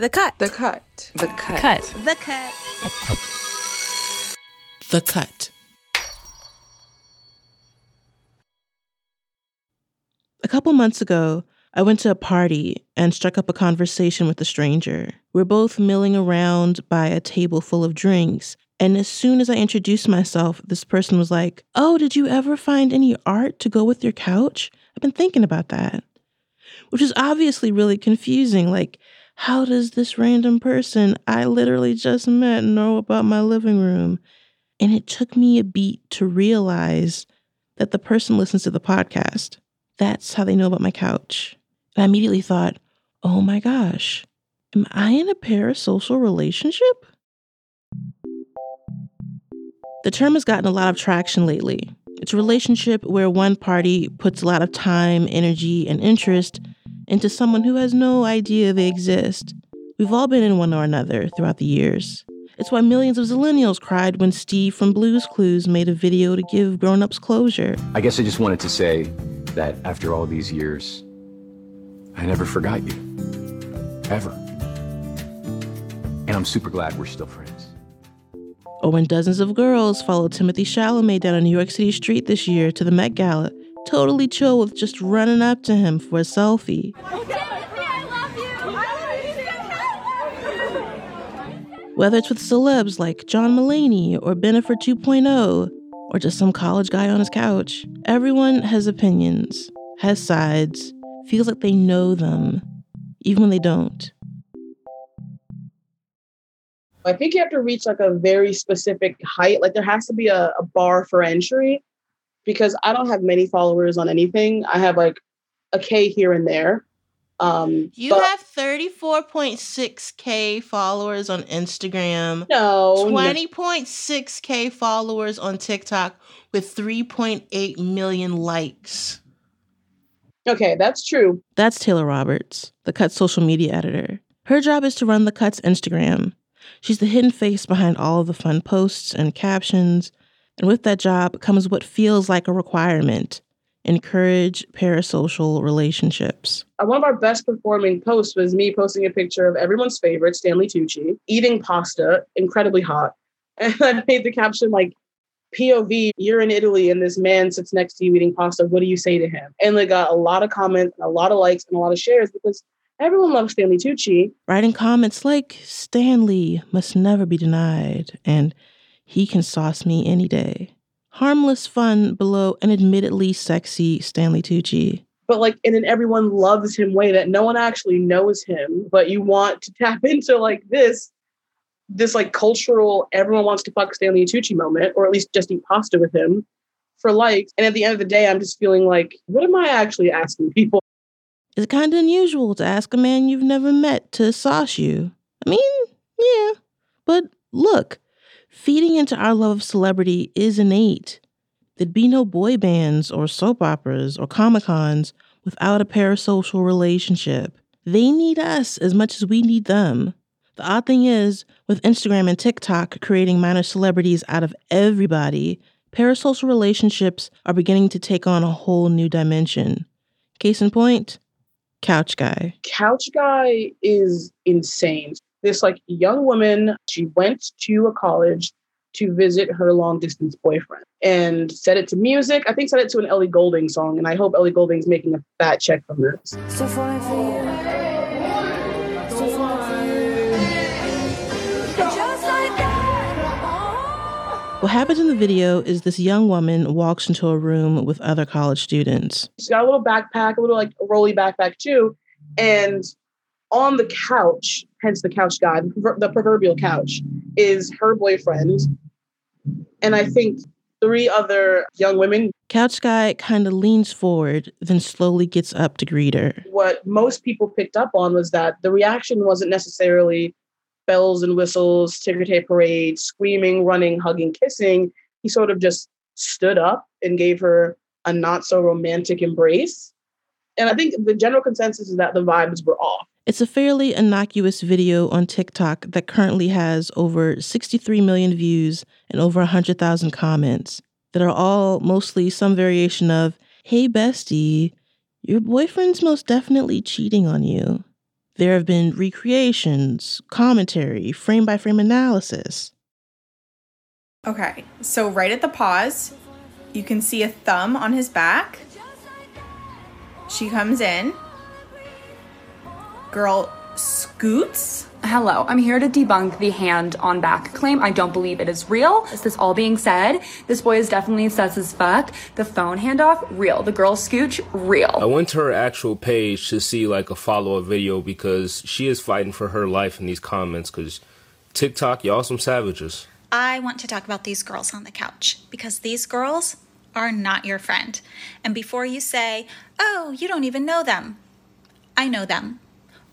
The cut. The cut. The cut. Cut. The cut. The cut. A couple months ago, I went to a party and struck up a conversation with a stranger. We're both milling around by a table full of drinks. And as soon as I introduced myself, this person was like, Oh, did you ever find any art to go with your couch? I've been thinking about that. Which is obviously really confusing. Like, how does this random person I literally just met know about my living room? And it took me a beat to realize that the person listens to the podcast. That's how they know about my couch. And I immediately thought, oh my gosh, am I in a parasocial relationship? The term has gotten a lot of traction lately. It's a relationship where one party puts a lot of time, energy, and interest into someone who has no idea they exist. We've all been in one or another throughout the years. It's why millions of Zillennials cried when Steve from Blues Clues made a video to give grown-ups closure. I guess I just wanted to say that after all these years, I never forgot you. Ever. And I'm super glad we're still friends. Oh, or when dozens of girls followed Timothée Chalamet down a New York City street this year to the Met Gala, totally chill with just running up to him for a selfie. Whether it's with celebs like John Mulaney or Bennifer 2.0, or just some college guy on his couch, everyone has opinions, has sides, feels like they know them, even when they don't. I think you have to reach like a very specific height. Like there has to be a, a bar for entry because I don't have many followers on anything. I have like a K here and there. Um, You but have 34.6K followers on Instagram, no, no. 20.6K followers on TikTok with 3.8 million likes. Okay, that's true. That's Taylor Roberts, the Cut's social media editor. Her job is to run the Cut's Instagram. She's the hidden face behind all of the fun posts and captions. And with that job comes what feels like a requirement encourage parasocial relationships. Uh, One of our best performing posts was me posting a picture of everyone's favorite, Stanley Tucci, eating pasta, incredibly hot. And I made the caption like, POV, you're in Italy and this man sits next to you eating pasta. What do you say to him? And they got a lot of comments, a lot of likes, and a lot of shares because everyone loves Stanley Tucci. Writing comments like, Stanley must never be denied, and he can sauce me any day. Harmless fun below an admittedly sexy Stanley Tucci. but like in an everyone loves him way that no one actually knows him, but you want to tap into like this, this like cultural everyone wants to fuck Stanley Tucci moment, or at least just eat pasta with him for likes. And at the end of the day, I'm just feeling like, what am I actually asking people? It's kind of unusual to ask a man you've never met to sauce you. I mean, yeah. But look, feeding into our love of celebrity is innate. There'd be no boy bands or soap operas or Comic Cons without a parasocial relationship. They need us as much as we need them. The odd thing is, with Instagram and TikTok creating minor celebrities out of everybody, parasocial relationships are beginning to take on a whole new dimension. Case in point, Couch Guy. Couch Guy is insane. This like young woman, she went to a college to visit her long distance boyfriend and set it to music. I think set it to an Ellie Goulding song, and I hope Ellie Goulding's making a fat check from this. So far for you. So far for you. Just like that. What happens in the video is this young woman walks into a room with other college students. She's got a little backpack, a little like a rolly backpack too. And on the couch, hence the couch guy, the the proverbial couch, is her boyfriend. And I think three other young women. Couch Guy kind of leans forward, then slowly gets up to greet her. What most people picked up on was that the reaction wasn't necessarily bells and whistles, ticker tape parade, screaming, running, hugging, kissing. He sort of just stood up and gave her a not so romantic embrace. And I think the general consensus is that the vibes were off. It's a fairly innocuous video on TikTok that currently has over 63 million views and over 100,000 comments that are all mostly some variation of, Hey, bestie, your boyfriend's most definitely cheating on you. There have been recreations, commentary, frame by frame analysis. Okay, so right at the pause, you can see a thumb on his back. She comes in. Girl scoots. Hello, I'm here to debunk the hand on back claim. I don't believe it is real. Is this all being said? This boy is definitely sus as fuck. The phone handoff, real. The girl scooch, real. I went to her actual page to see like a follow up video because she is fighting for her life in these comments because TikTok, y'all some savages. I want to talk about these girls on the couch because these girls are not your friend. And before you say, oh, you don't even know them, I know them.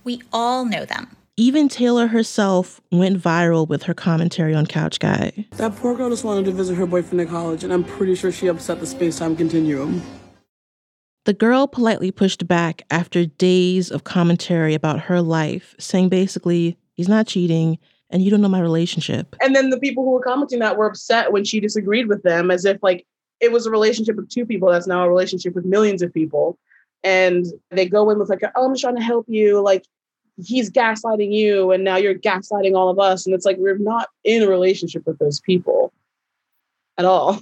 We all know them. Even Taylor herself went viral with her commentary on Couch Guy. That poor girl just wanted to visit her boyfriend at college, and I'm pretty sure she upset the space time continuum. The girl politely pushed back after days of commentary about her life, saying basically, he's not cheating and you don't know my relationship. And then the people who were commenting that were upset when she disagreed with them, as if like it was a relationship of two people that's now a relationship with millions of people. And they go in with like, oh, I'm just trying to help you. Like he's gaslighting you, and now you're gaslighting all of us. And it's like we're not in a relationship with those people at all.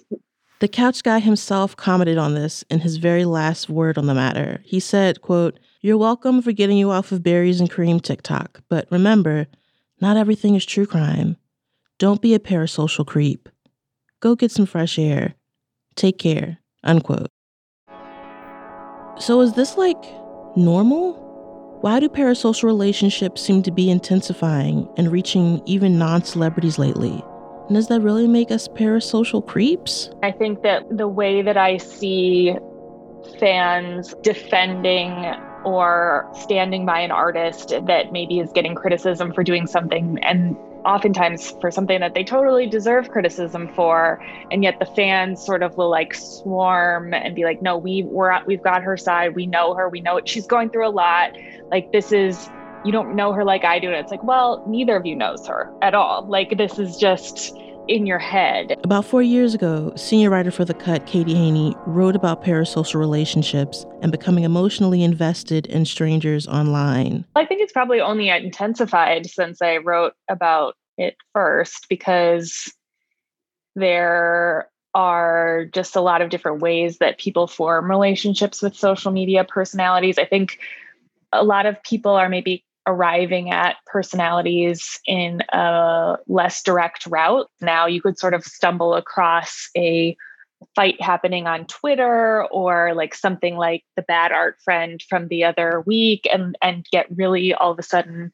The couch guy himself commented on this in his very last word on the matter. He said, quote, You're welcome for getting you off of berries and cream TikTok, but remember, not everything is true crime. Don't be a parasocial creep. Go get some fresh air. Take care. Unquote. So is this like normal? Why do parasocial relationships seem to be intensifying and reaching even non celebrities lately? And does that really make us parasocial creeps? I think that the way that I see fans defending or standing by an artist that maybe is getting criticism for doing something and oftentimes for something that they totally deserve criticism for and yet the fans sort of will like swarm and be like no we we're we've got her side. We know her. We know it. she's going through a lot. Like this is you don't know her like I do. And it's like well neither of you knows her at all. Like this is just in your head About four years ago, senior writer for The Cut, Katie Heaney, wrote about parasocial relationships and becoming emotionally invested in strangers online. I think it's probably only intensified since I wrote about it first because there are just a lot of different ways that people form relationships with social media personalities. I think a lot of people are maybe arriving at personalities in a less direct route. Now you could sort of stumble across a fight happening on Twitter or like something like the bad art friend from the other week and and get really all of a sudden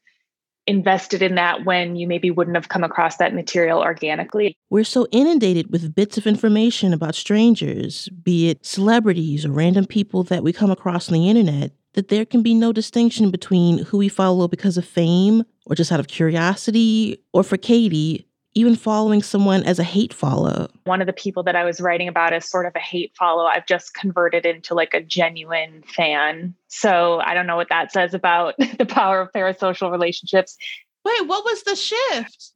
invested in that when you maybe wouldn't have come across that material organically. We're so inundated with bits of information about strangers, be it celebrities or random people that we come across on the internet, that there can be no distinction between who we follow because of fame or just out of curiosity, or for Katie, even following someone as a hate follow. One of the people that I was writing about is sort of a hate follow. I've just converted into like a genuine fan. So I don't know what that says about the power of parasocial relationships. Wait, what was the shift?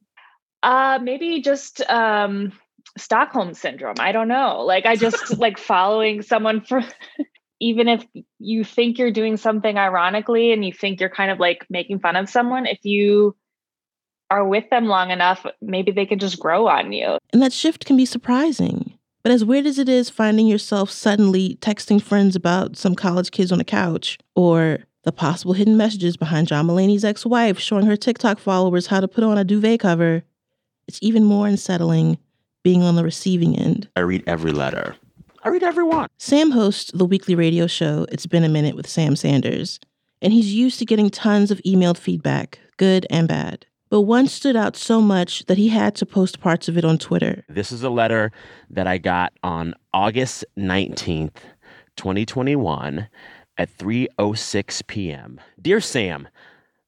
Uh maybe just um Stockholm syndrome. I don't know. Like I just like following someone for even if you think you're doing something ironically and you think you're kind of like making fun of someone, if you are with them long enough, maybe they can just grow on you. And that shift can be surprising. But as weird as it is finding yourself suddenly texting friends about some college kids on a couch, or the possible hidden messages behind John Mulaney's ex wife showing her TikTok followers how to put on a duvet cover, it's even more unsettling being on the receiving end. I read every letter. I read every one. Sam hosts the weekly radio show It's Been a Minute with Sam Sanders, and he's used to getting tons of emailed feedback, good and bad. But one stood out so much that he had to post parts of it on Twitter. This is a letter that I got on August 19th, 2021 at 3:06 p.m. Dear Sam,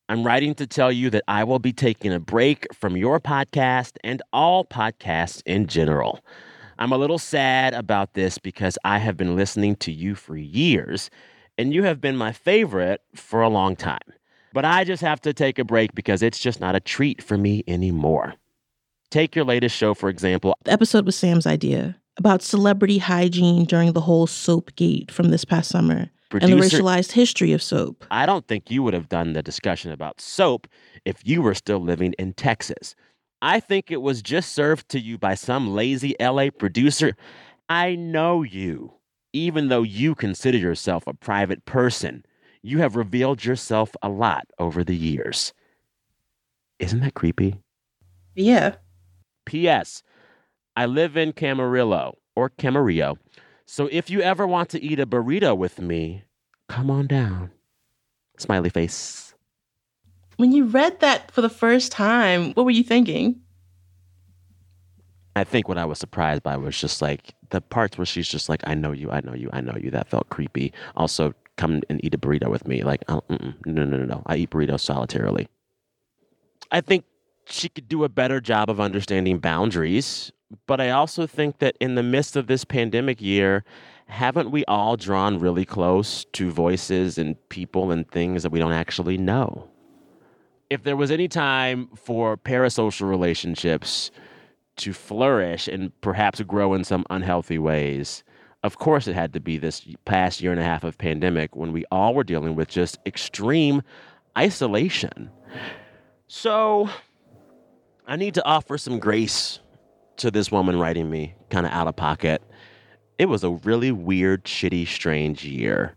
I'm writing to tell you that I will be taking a break from your podcast and all podcasts in general. I'm a little sad about this because I have been listening to you for years and you have been my favorite for a long time. But I just have to take a break because it's just not a treat for me anymore. Take your latest show, for example. The episode was Sam's idea about celebrity hygiene during the whole soap gate from this past summer. and the racialized history of soap. I don't think you would have done the discussion about soap if you were still living in Texas. I think it was just served to you by some lazy LA producer. I know you. Even though you consider yourself a private person, you have revealed yourself a lot over the years. Isn't that creepy? Yeah. P.S. I live in Camarillo or Camarillo. So if you ever want to eat a burrito with me, come on down. Smiley face. When you read that for the first time, what were you thinking? I think what I was surprised by was just like the parts where she's just like, I know you, I know you, I know you. That felt creepy. Also, come and eat a burrito with me. Like, oh, no, no, no, no. I eat burritos solitarily. I think she could do a better job of understanding boundaries. But I also think that in the midst of this pandemic year, haven't we all drawn really close to voices and people and things that we don't actually know? If there was any time for parasocial relationships to flourish and perhaps grow in some unhealthy ways, of course it had to be this past year and a half of pandemic when we all were dealing with just extreme isolation. So I need to offer some grace to this woman writing me kind of out of pocket. It was a really weird, shitty, strange year.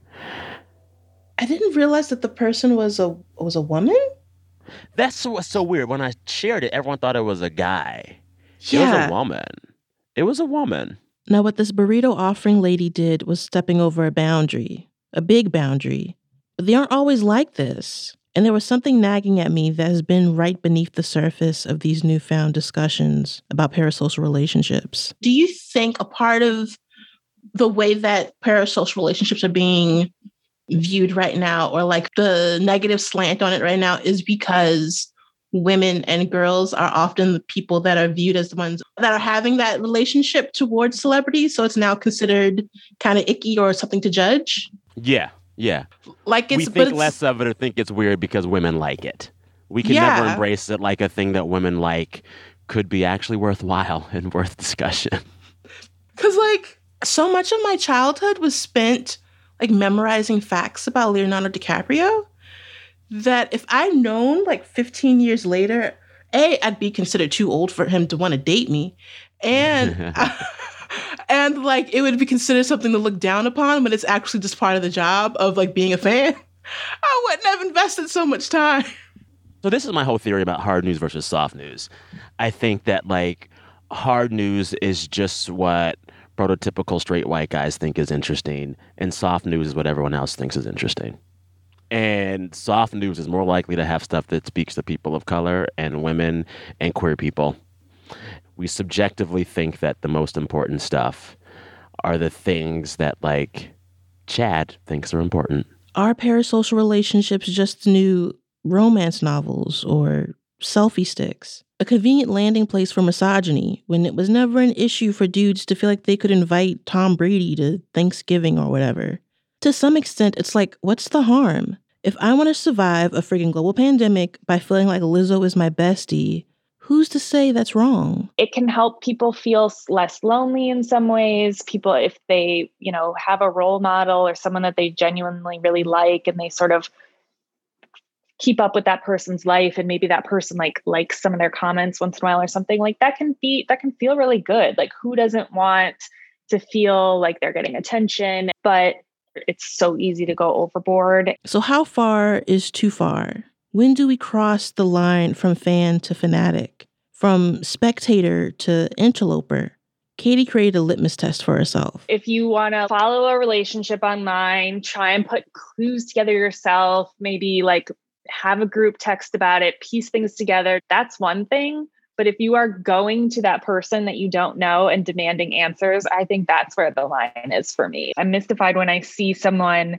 I didn't realize that the person was a was a woman. That's what's so weird. When I shared it, everyone thought it was a guy. It was a woman. It was a woman. Now, what this burrito offering lady did was stepping over a boundary, a big boundary. But they aren't always like this. And there was something nagging at me that has been right beneath the surface of these newfound discussions about parasocial relationships. Do you think a part of the way that parasocial relationships are being viewed right now, or like the negative slant on it right now, is because women and girls are often the people that are viewed as the ones that are having that relationship towards celebrities? So it's now considered kind of icky or something to judge? Yeah, yeah. Like it's we think it's, less of it or think it's weird because women like it. We can never embrace it like a thing that women like could be actually worthwhile and worth discussion. Because, like, so much of my childhood was spent like memorizing facts about Leonardo DiCaprio that if I'd known like 15 years later, A, I'd be considered too old for him to want to date me. And and like it would be considered something to look down upon, but it's actually just part of the job of like being a fan. I wouldn't have invested so much time. So this is my whole theory about hard news versus soft news. I think that like hard news is just what prototypical straight white guys think is interesting, and soft news is what everyone else thinks is interesting. And soft news is more likely to have stuff that speaks to people of color and women and queer people. We subjectively think that the most important stuff are the things that like Chad thinks are important. Are parasocial relationships just new romance novels or selfie sticks? A convenient landing place for misogyny when it was never an issue for dudes to feel like they could invite Tom Brady to Thanksgiving or whatever. To some extent, it's like, what's the harm? If I want to survive a friggin' global pandemic by feeling like Lizzo is my bestie, who's to say that's wrong? it can help people feel less lonely in some ways people if they you know have a role model or someone that they genuinely really like and they sort of keep up with that person's life and maybe that person like likes some of their comments once in a while or something like that can be that can feel really good like who doesn't want to feel like they're getting attention but it's so easy to go overboard So, how far is too far? When do we cross the line from fan to fanatic, from spectator to interloper? Katie created a litmus test for herself. if you want to follow a relationship online, try and put clues together yourself, maybe like have a group text about it, piece things together. That's one thing. But if you are going to that person that you don't know and demanding answers, I think that's where the line is for me. I'm mystified when I see someone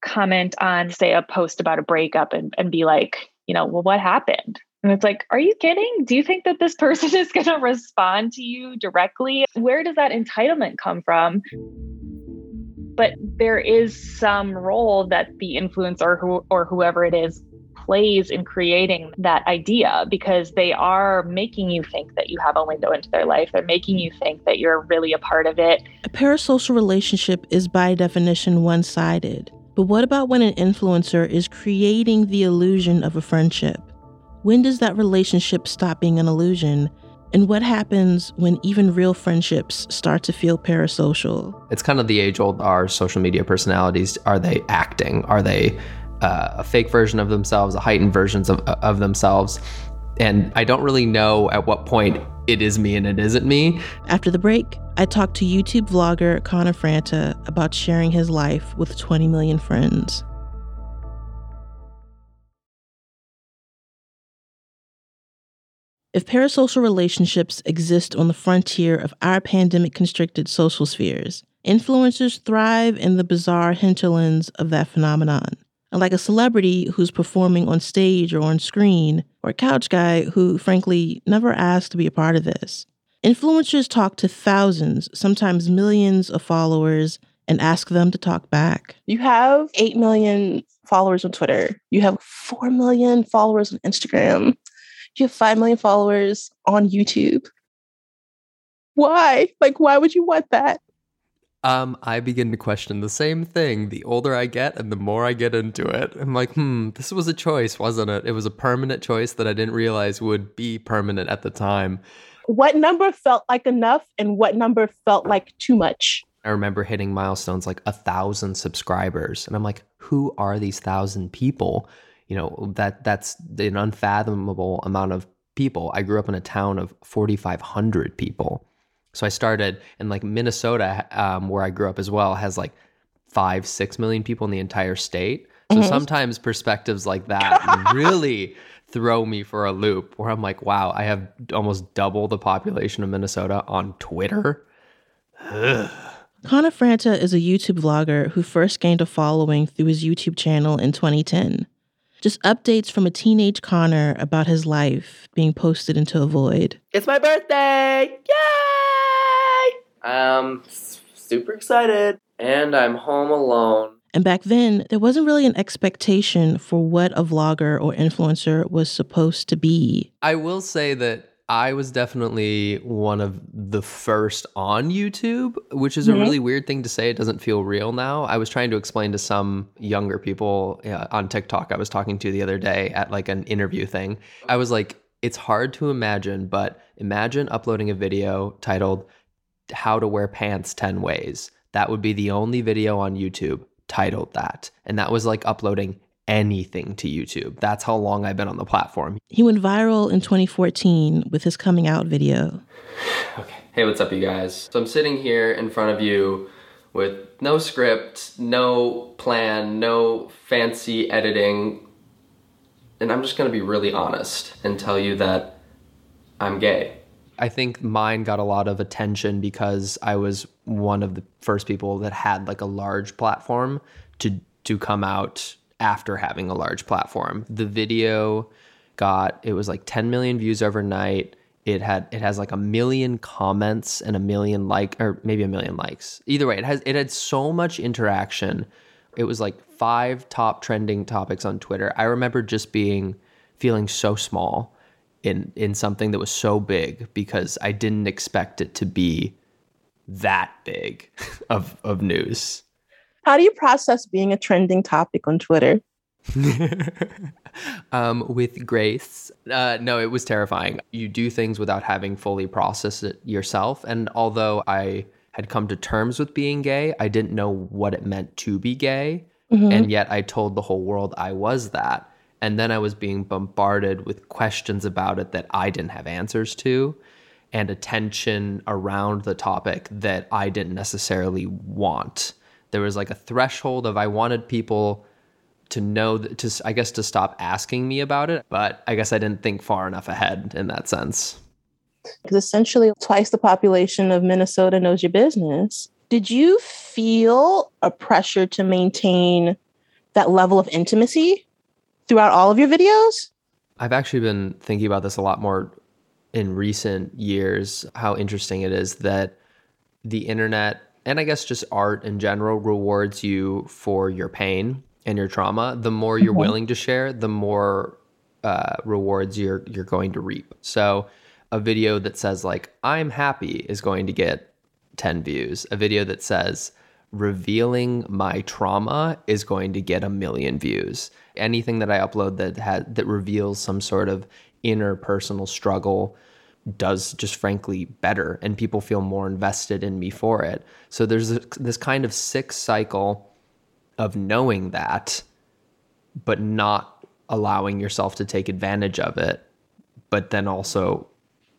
comment on, say, a post about a breakup and, and be like, you know, well, what happened? And it's like, are you kidding? Do you think that this person is going to respond to you directly? Where does that entitlement come from? But there is some role that the influencer who, or whoever it is plays in creating that idea because they are making you think that you have a window into their life. They're making you think that you're really a part of it. A parasocial relationship is by definition one sided. But what about when an influencer is creating the illusion of a friendship? When does that relationship stop being an illusion? And what happens when even real friendships start to feel parasocial? It's kind of the age old are social media personalities. Are they acting? Are they uh, a fake version of themselves, a heightened versions of, of themselves? And I don't really know at what point it is me and it isn't me. After the break, I talked to YouTube vlogger Connor Franta about sharing his life with 20 million friends. If parasocial relationships exist on the frontier of our pandemic constricted social spheres, influencers thrive in the bizarre hinterlands of that phenomenon. Unlike a celebrity who's performing on stage or on screen, or a couch guy who, frankly, never asked to be a part of this. Influencers talk to thousands, sometimes millions of followers and ask them to talk back. You have 8 million followers on Twitter. You have 4 million followers on Instagram. You have 5 million followers on YouTube. Why? Like, why would you want that? Um, I begin to question the same thing the older I get and the more I get into it. I'm like, hmm, this was a choice, wasn't it? It was a permanent choice that I didn't realize would be permanent at the time. What number felt like enough and what number felt like too much? I remember hitting milestones like a thousand subscribers, and I'm like, who are these thousand people? You know, that that's an unfathomable amount of people. I grew up in a town of 4,500 people. So I started in like Minnesota, um, where I grew up as well, has like five, six million people in the entire state. So Mhm. sometimes perspectives like that really throw me for a loop where I'm like, wow, I have almost double the population of Minnesota on Twitter. Ugh. Connor Franta is a YouTube vlogger who first gained a following through his YouTube channel in 2010. Just updates from a teenage Connor about his life being posted into a void. It's my birthday! Yay! I'm super excited. And I'm home alone. And back then, there wasn't really an expectation for what a vlogger or influencer was supposed to be. I will say that I was definitely one of the first on YouTube, which is a Mhm. really weird thing to say. It doesn't feel real now. I was trying to explain to some younger people uh, on TikTok I was talking to the other day at like an interview thing. I was like, it's hard to imagine, but imagine uploading a video titled How to Wear Pants 10 Ways. That would be the only video on YouTube titled that. And that was like uploading anything to YouTube. That's how long I've been on the platform. He went viral in 2014 with his coming out video. Okay. Hey, what's up, you guys? So I'm sitting here in front of you with no script, no plan, no fancy editing. And I'm just gonna be really honest and tell you that I'm gay. I think mine got a lot of attention because I was one of the first people that had like a large platform to to come out after having a large platform. The video got it was like 10 million views overnight. It had it has like a million comments and a million like or maybe a million likes. Either way, it has it had so much interaction. It was like five top trending topics on Twitter. I remember just being feeling so small in in something that was so big because I didn't expect it to be that big of of news. How do you process being a trending topic on Twitter? um, with grace. Uh, no, it was terrifying. You do things without having fully processed it yourself. And although I had come to terms with being gay, I didn't know what it meant to be gay. Mhm. And yet I told the whole world I was that. And then I was being bombarded with questions about it that I didn't have answers to and attention around the topic that I didn't necessarily want. There was like a threshold of I wanted people to know that to I guess to stop asking me about it, but I guess I didn't think far enough ahead in that sense. Because essentially, twice the population of Minnesota knows your business. Did you feel a pressure to maintain that level of intimacy throughout all of your videos? I've actually been thinking about this a lot more in recent years how interesting it is that the internet and I guess just art in general rewards you for your pain and your trauma, the more you're Mhm. willing to share, the more uh, rewards you're you're going to reap. So, a video that says like "I'm happy" is going to get 10 views. A video that says "revealing my trauma" is going to get a million views. Anything that I upload that had that reveals some sort of inner personal struggle does just frankly better and people feel more invested in me for it. So there's this kind of sick cycle of knowing that but not allowing yourself to take advantage of it, but then also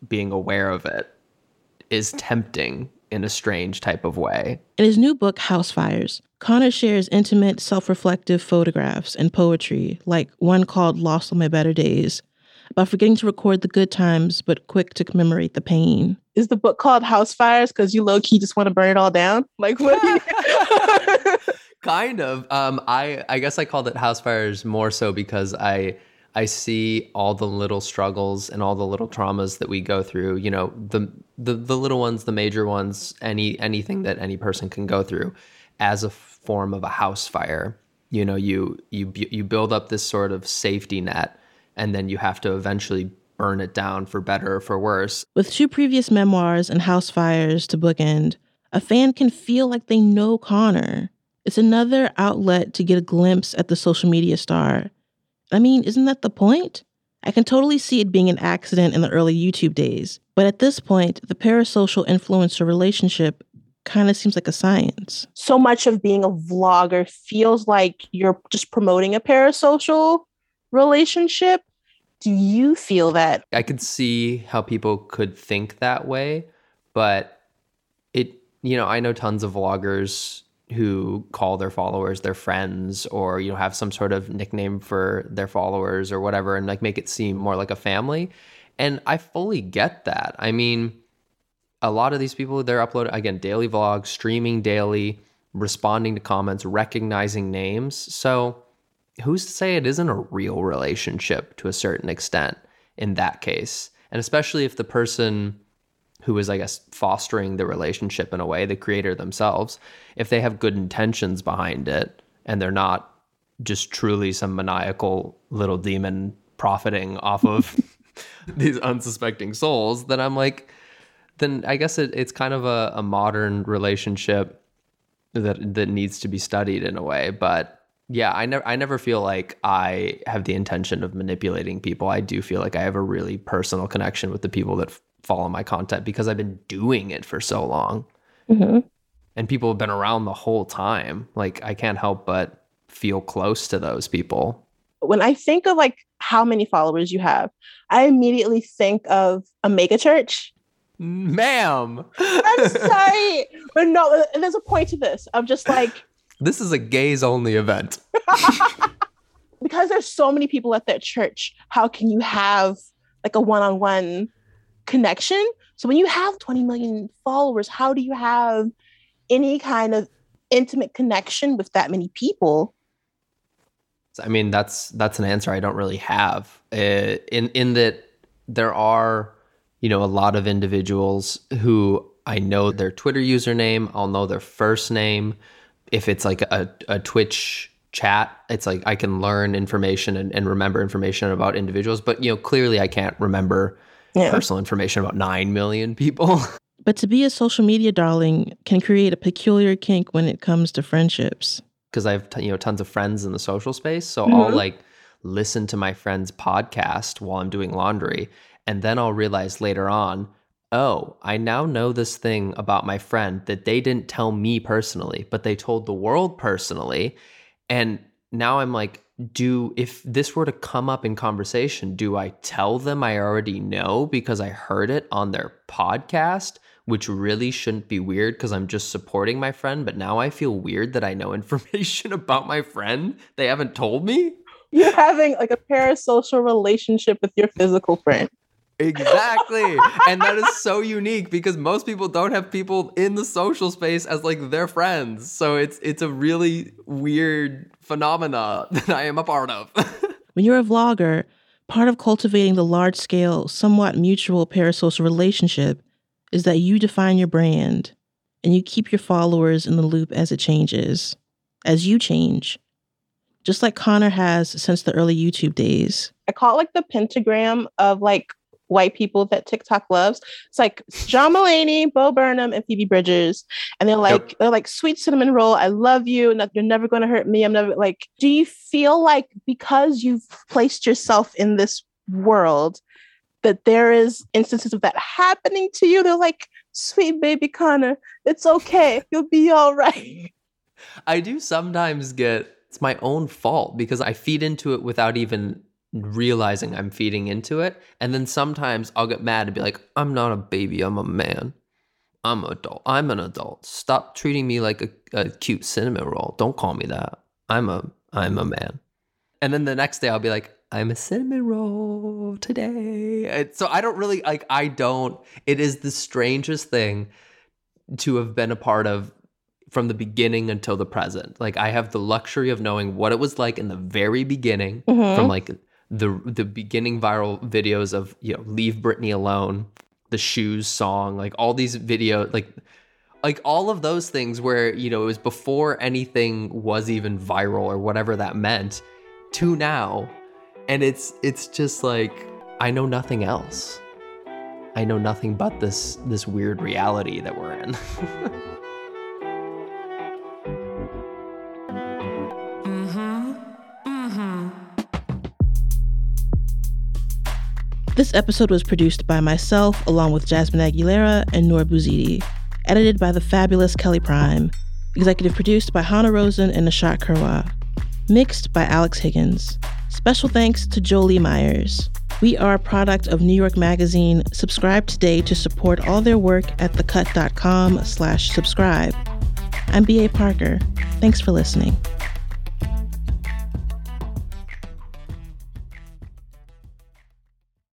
being aware of it is tempting in a strange type of way. In his new book, House Fires, Connor shares intimate, self reflective photographs and poetry, like one called Lost on My Better Days, about forgetting to record the good times but quick to commemorate the pain. Is the book called House Fires because you low key just want to burn it all down? Like what? you- kind of um i i guess i called it house fires more so because i i see all the little struggles and all the little traumas that we go through you know the the, the little ones the major ones any anything that any person can go through as a form of a house fire you know you you you build up this sort of safety net and then you have to eventually burn it down for better or for worse With two previous memoirs and House Fires to bookend, a fan can feel like they know Connor. It's another outlet to get a glimpse at the social media star. I mean, isn't that the point? I can totally see it being an accident in the early YouTube days, but at this point, the parasocial influencer relationship kind of seems like a science. so much of being a vlogger feels like you're just promoting a parasocial relationship. Do you feel that? I could see how people could think that way, but it, you know, I know tons of vloggers who call their followers their friends or, you know, have some sort of nickname for their followers or whatever and like make it seem more like a family. And I fully get that. I mean, a lot of these people, they're uploading, again, daily vlogs, streaming daily, responding to comments, recognizing names. So, who's to say it isn't a real relationship to a certain extent in that case? And especially if the person who is, I guess, fostering the relationship in a way, the creator themselves, if they have good intentions behind it and they're not just truly some maniacal little demon profiting off of these unsuspecting souls, then I'm like, then I guess it, it's kind of a, a modern relationship that that needs to be studied in a way. But yeah, I never I never feel like I have the intention of manipulating people. I do feel like I have a really personal connection with the people that f- follow my content because I've been doing it for so long. Mhm. And people have been around the whole time. Like I can't help but feel close to those people. When I think of like how many followers you have, I immediately think of a mega church. Ma'am, I'm sorry, but no, there's a point to this of just like this is a gays only event. because there's so many people at that church, how can you have like a one-on-one connection? So when you have 20 million followers, how do you have any kind of intimate connection with that many people? I mean, that's that's an answer I don't really have. Uh, in in that there are, you know, a lot of individuals who I know their Twitter username, I'll know their first name. If it's like a, a Twitch chat, it's like I can learn information and, and remember information about individuals. But you know, clearly I can't remember Yeah. personal information about nine million people. But to be a social media darling can create a peculiar kink when it comes to friendships. because I have t- you know tons of friends in the social space. So I'll Mhm. like listen to my friend's podcast while I'm doing laundry, and then I'll realize later on, oh, I now know this thing about my friend that they didn't tell me personally, but they told the world personally, and now I'm like, do if this were to come up in conversation, do I tell them I already know because I heard it on their podcast? Which really shouldn't be weird because I'm just supporting my friend, but now I feel weird that I know information about my friend they haven't told me. You're having like a parasocial relationship with your physical friend. Exactly. and that is so unique because most people don't have people in the social space as like their friends. So it's it's a really weird phenomena that I am a part of. When you're a vlogger, part of cultivating the large scale, somewhat mutual parasocial relationship is that you define your brand and you keep your followers in the loop as it changes, as you change. just like Connor has since the early YouTube days. I call it like the pentagram of like white people that TikTok loves. It's like John Mulaney, Bo Burnham, and Phoebe Bridgers. And they're like, they're like sweet cinnamon roll. I love you. And you're never gonna hurt me. I'm never like, do you feel like because you've placed yourself in this world that there is instances of that happening to you? They're like, sweet baby Connor, it's okay. You'll be all right. I do sometimes get it's my own fault because I feed into it without even realizing I'm feeding into it. And then sometimes I'll get mad and be like, I'm not a baby, I'm a man. I'm an adult. I'm an adult. Stop treating me like a, a cute cinnamon roll. Don't call me that. I'm a I'm a man. And then the next day I'll be like, I'm a cinnamon roll today. So I don't really like I don't it is the strangest thing to have been a part of from the beginning until the present. Like I have the luxury of knowing what it was like in the very beginning Mhm. from like the the beginning viral videos of, you know, Leave Britney Alone, the Shoes song, like all these videos like like all of those things where, you know, it was before anything was even viral or whatever that meant to now. And it's it's just like I know nothing else. I know nothing but this this weird reality that we're in. This episode was produced by myself, along with Jasmine Aguilera and Noor Bouzidi. Edited by the fabulous Kelly Prime. Executive produced by Hanna Rosin and Nishat Kurwa. Mixed by Alex Higgins. Special thanks to Jolie Myers. We are a product of New York Magazine. Subscribe today to support all their work at thecut.com slash subscribe. I'm B.A. Parker. Thanks for listening.